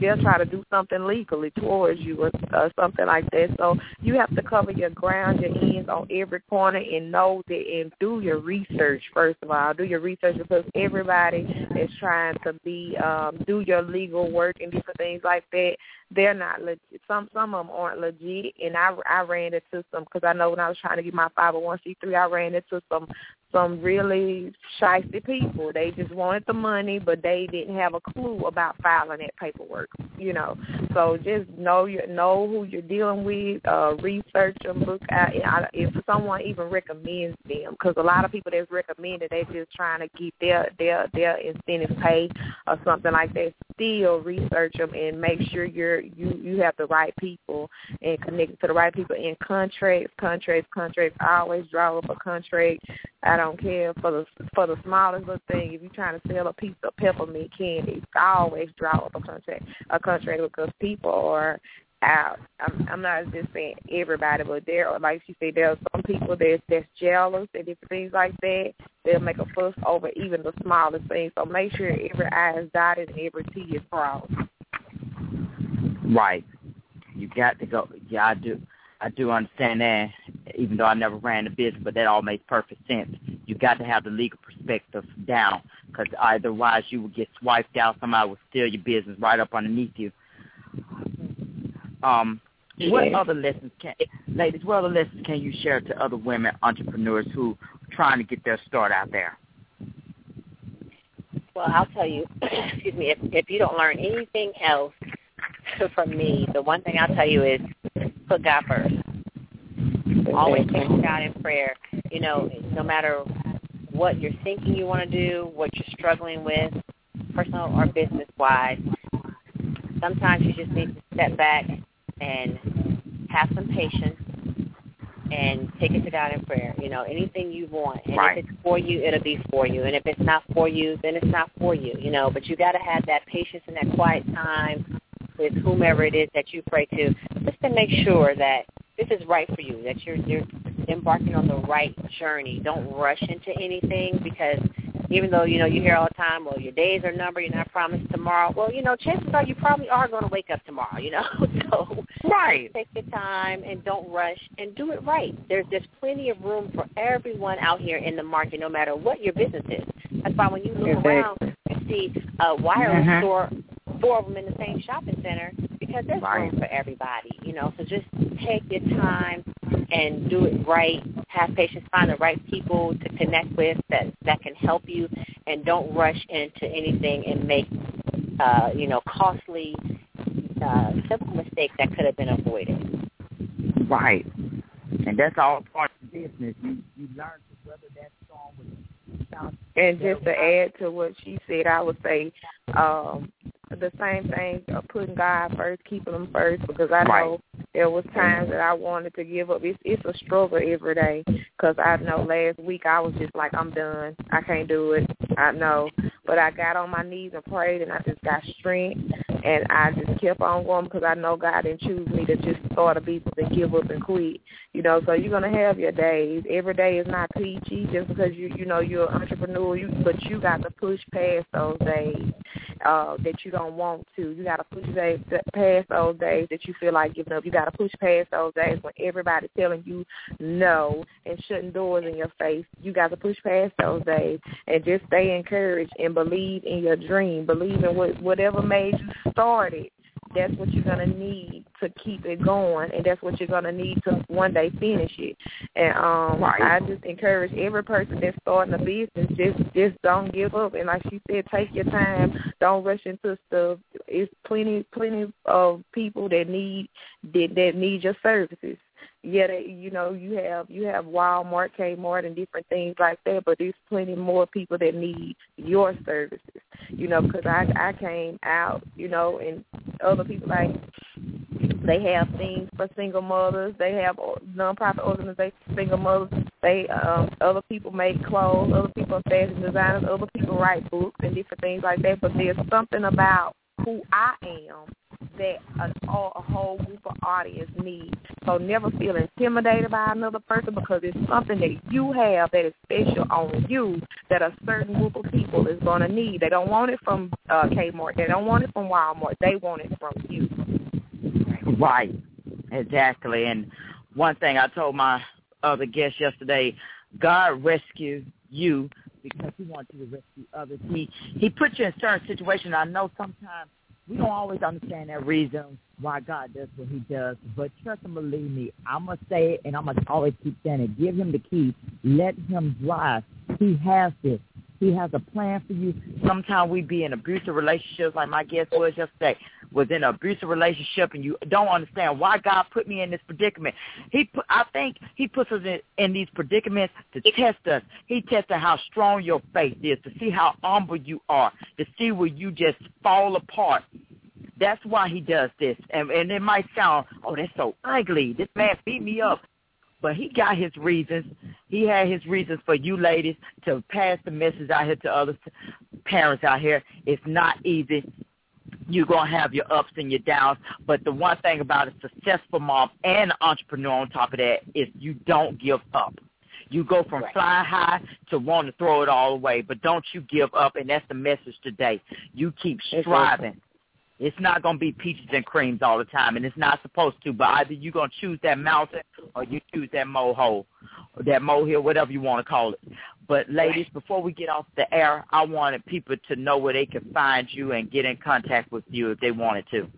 they'll try to do something legally towards you or, or something like that. So you have to cover your ground, your ends on every corner, and know that and do your research first of all. Do your research because everybody is trying to be um, do your legal work and different things like that. They're not legit. Some some of them aren't legit, and I I ran into some because I know when I was trying to get my five hundred one c three, I ran into some some really shisty people. They just wanted the money, but they didn't have a clue about filing that paperwork. You know, so just know you know who you're dealing with. Uh, research them. Look at if someone even recommends them, because a lot of people that's recommended, they're just trying to get their their their incentive pay or something like that. Still research them and make sure you're you you have the right people and connect to the right people in contracts, contracts, contracts. I always draw up a contract. I don't care for the for the smallest little thing. If you're trying to sell a piece of peppermint candy, I always draw up a contract a contract because people are out. I'm, I'm not just saying everybody, but there are, like she said, there are some people that's that's jealous and different things like that. They'll make a fuss over even the smallest things. So make sure every I is dotted and every T is crossed. Right. You got to go. Yeah, I do. I do understand that, even though I never ran a business, but that all makes perfect sense. You got to have the legal perspective down, because otherwise you will get swiped out. Somebody will steal your business right up underneath you. Um, what other lessons can, ladies? What other lessons can you share to other women entrepreneurs who are trying to get their start out there? Well, I'll tell you, excuse me, if if you don't learn anything else from me, the one thing I'll tell you is put God first. Always take God in prayer. You know, no matter what you're thinking you want to do, what you're struggling with, personal or business wise, sometimes you just need to step back and have some patience and take it to God in prayer. You know, anything you want. And Right. if it's for you, it'll be for you. And if it's not for you, then it's not for you. You know, but you got to have that patience and that quiet time with whomever it is that you pray to, just to make sure that this is right for you, that you're you're embarking on the right journey. Don't rush into anything because even though you know you hear all the time, well, your days are numbered, you're not promised tomorrow. Well, you know, chances are you probably are going to wake up tomorrow. You know, so Right. take your time and don't rush and do it right. There's there's plenty of room for everyone out here in the market, no matter what your business is. That's why when you look Exactly. around, you see a wireless Mhm. store, four of them in the same shopping center. because there's right. room for everybody, you know. So just take your time and do it right. Have patience, find the right people to connect with that that can help you, and don't rush into anything and make uh, you know costly uh, simple mistakes that could have been avoided. Right, and that's all part of business. You you learn to weather that storm with and just to add to what she said, I would say um, the same thing, uh, putting God first, keeping Him first, because I know there was times that I wanted to give up. It's it's a struggle every day, because I know last week I was just like, I'm done. I can't do it. I know, but I got on my knees and prayed, and I just got strength, and I just kept on going because I know God didn't choose me to just start a business and give up and quit. You know, so you're gonna have your days. Every day is not peachy just because you you know you're an entrepreneur. You but you got to push past those days uh, that you don't want to. You got to push past those days that you feel like giving up. You got to push past those days when everybody's telling you no and shutting doors in your face. You got to push past those days and just stay encouraged and believe in your dream. Believe in what whatever made you start it that's what you're gonna need to keep it going, and that's what you're gonna need to one day finish it. And um, right. I just encourage every person that's starting a business, just just don't give up. And like she said, take your time. Don't rush into stuff. It's plenty plenty of people that need that that need your services yeah, they, you know, you have you have Walmart, Kmart, and different things like that. But there's plenty more people that need your services. You know, because I I came out, you know, and other people like they have things for single mothers. They have nonprofit organizations for single mothers. They um, other people make clothes. Other people are fashion designers. Other people write books and different things like that. But there's something about who I am that a, a whole group of audience needs. So never feel intimidated by another person because it's something that you have that is special on you that a certain group of people is going to need. They don't want it from uh, Kmart. They don't want it from Walmart. They want it from you. Right. Exactly. And one thing I told my other guest yesterday, God rescued you because he wants you to rescue others. He he put you in certain situations. I know sometimes we don't always understand that reason why God does what he does, but trust and believe me, I'm going to say it and I'm going to always keep saying it. Give him the key. Let him drive. He has this. He has a plan for you. Sometimes we be in abusive relationships, like my guest was yesterday, was in an abusive relationship, and you don't understand why God put me in this predicament. He, put, I think, He puts us in, in these predicaments to test us. He tested how strong your faith is, to see how humble you are, to see where you just fall apart. That's why He does this, and and it might sound, oh, that's so ugly. This man beat me up but he got his reasons. He had his reasons for you ladies to pass the message out here to other parents out here. It's not easy. You're going to have your ups and your downs. But the one thing about a successful mom and entrepreneur on top of that is you don't give up. You go from right. flying high to wanting to throw it all away, but don't you give up, and that's the message today. You keep striving. It's not going to be peaches and creams all the time, and it's not supposed to. But either you're going to choose that mountain or you choose that molehill or that molehill, whatever you want to call it. But ladies, before we get off the air, I wanted people to know where they can find you and get in contact with you if they wanted to.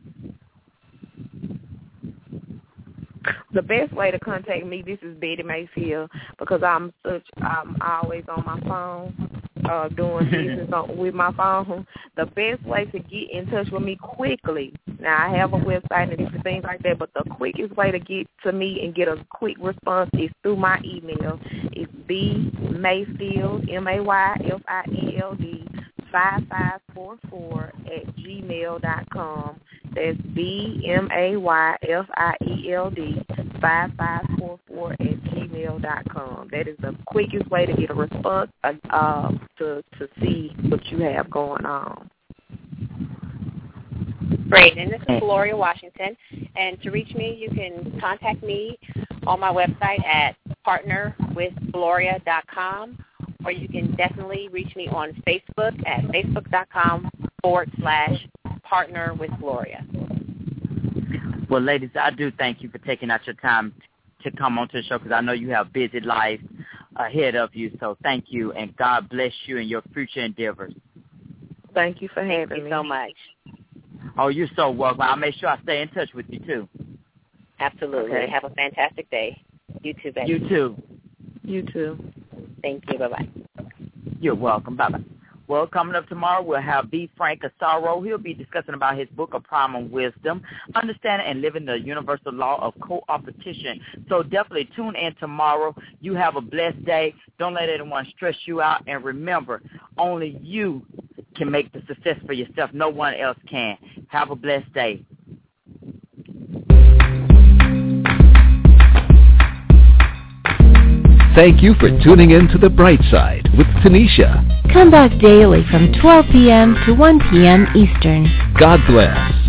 The best way to contact me, this is Betty Mayfield, because I'm such I'm always on my phone uh, doing business on, with my phone, the best way to get in touch with me quickly. Now I have a website and different things like that, but the quickest way to get to me and get a quick response is through my email. It's b mayfield m a y f i e l d five five four four at gmail dot com. That's B M A Y F I E L D five five four four at gmail dot com. That is the quickest way to get a response uh, uh, to to see what you have going on. Great, and this is Gloria Washington. And to reach me, you can contact me on my website at partnerwithgloria.com or you can definitely reach me on Facebook at facebook.com forward slash partner with Gloria. Well, ladies, I do thank you for taking out your time to come onto the show because I know you have busy life ahead of you. So thank you, and God bless you in your future endeavors. Thank you for having thank you me. so much. Oh, you're so welcome. I'll make sure I stay in touch with you too. Absolutely. Okay. Have a fantastic day. You too, baby. You too. You too. Thank you. Bye bye. You're welcome. Bye bye. Well, coming up tomorrow, we'll have B. Frank Asaro. He'll be discussing about his book of Primal Wisdom, Understanding and Living the Universal Law of Co-opetition. So definitely tune in tomorrow. You have a blessed day. Don't let anyone stress you out. And remember, only you can make the success for yourself. No one else can. Have a blessed day. Thank you for tuning in to The Bright Side with Tanisha. Come back daily from 12 p.m. to 1 p.m. Eastern. God bless.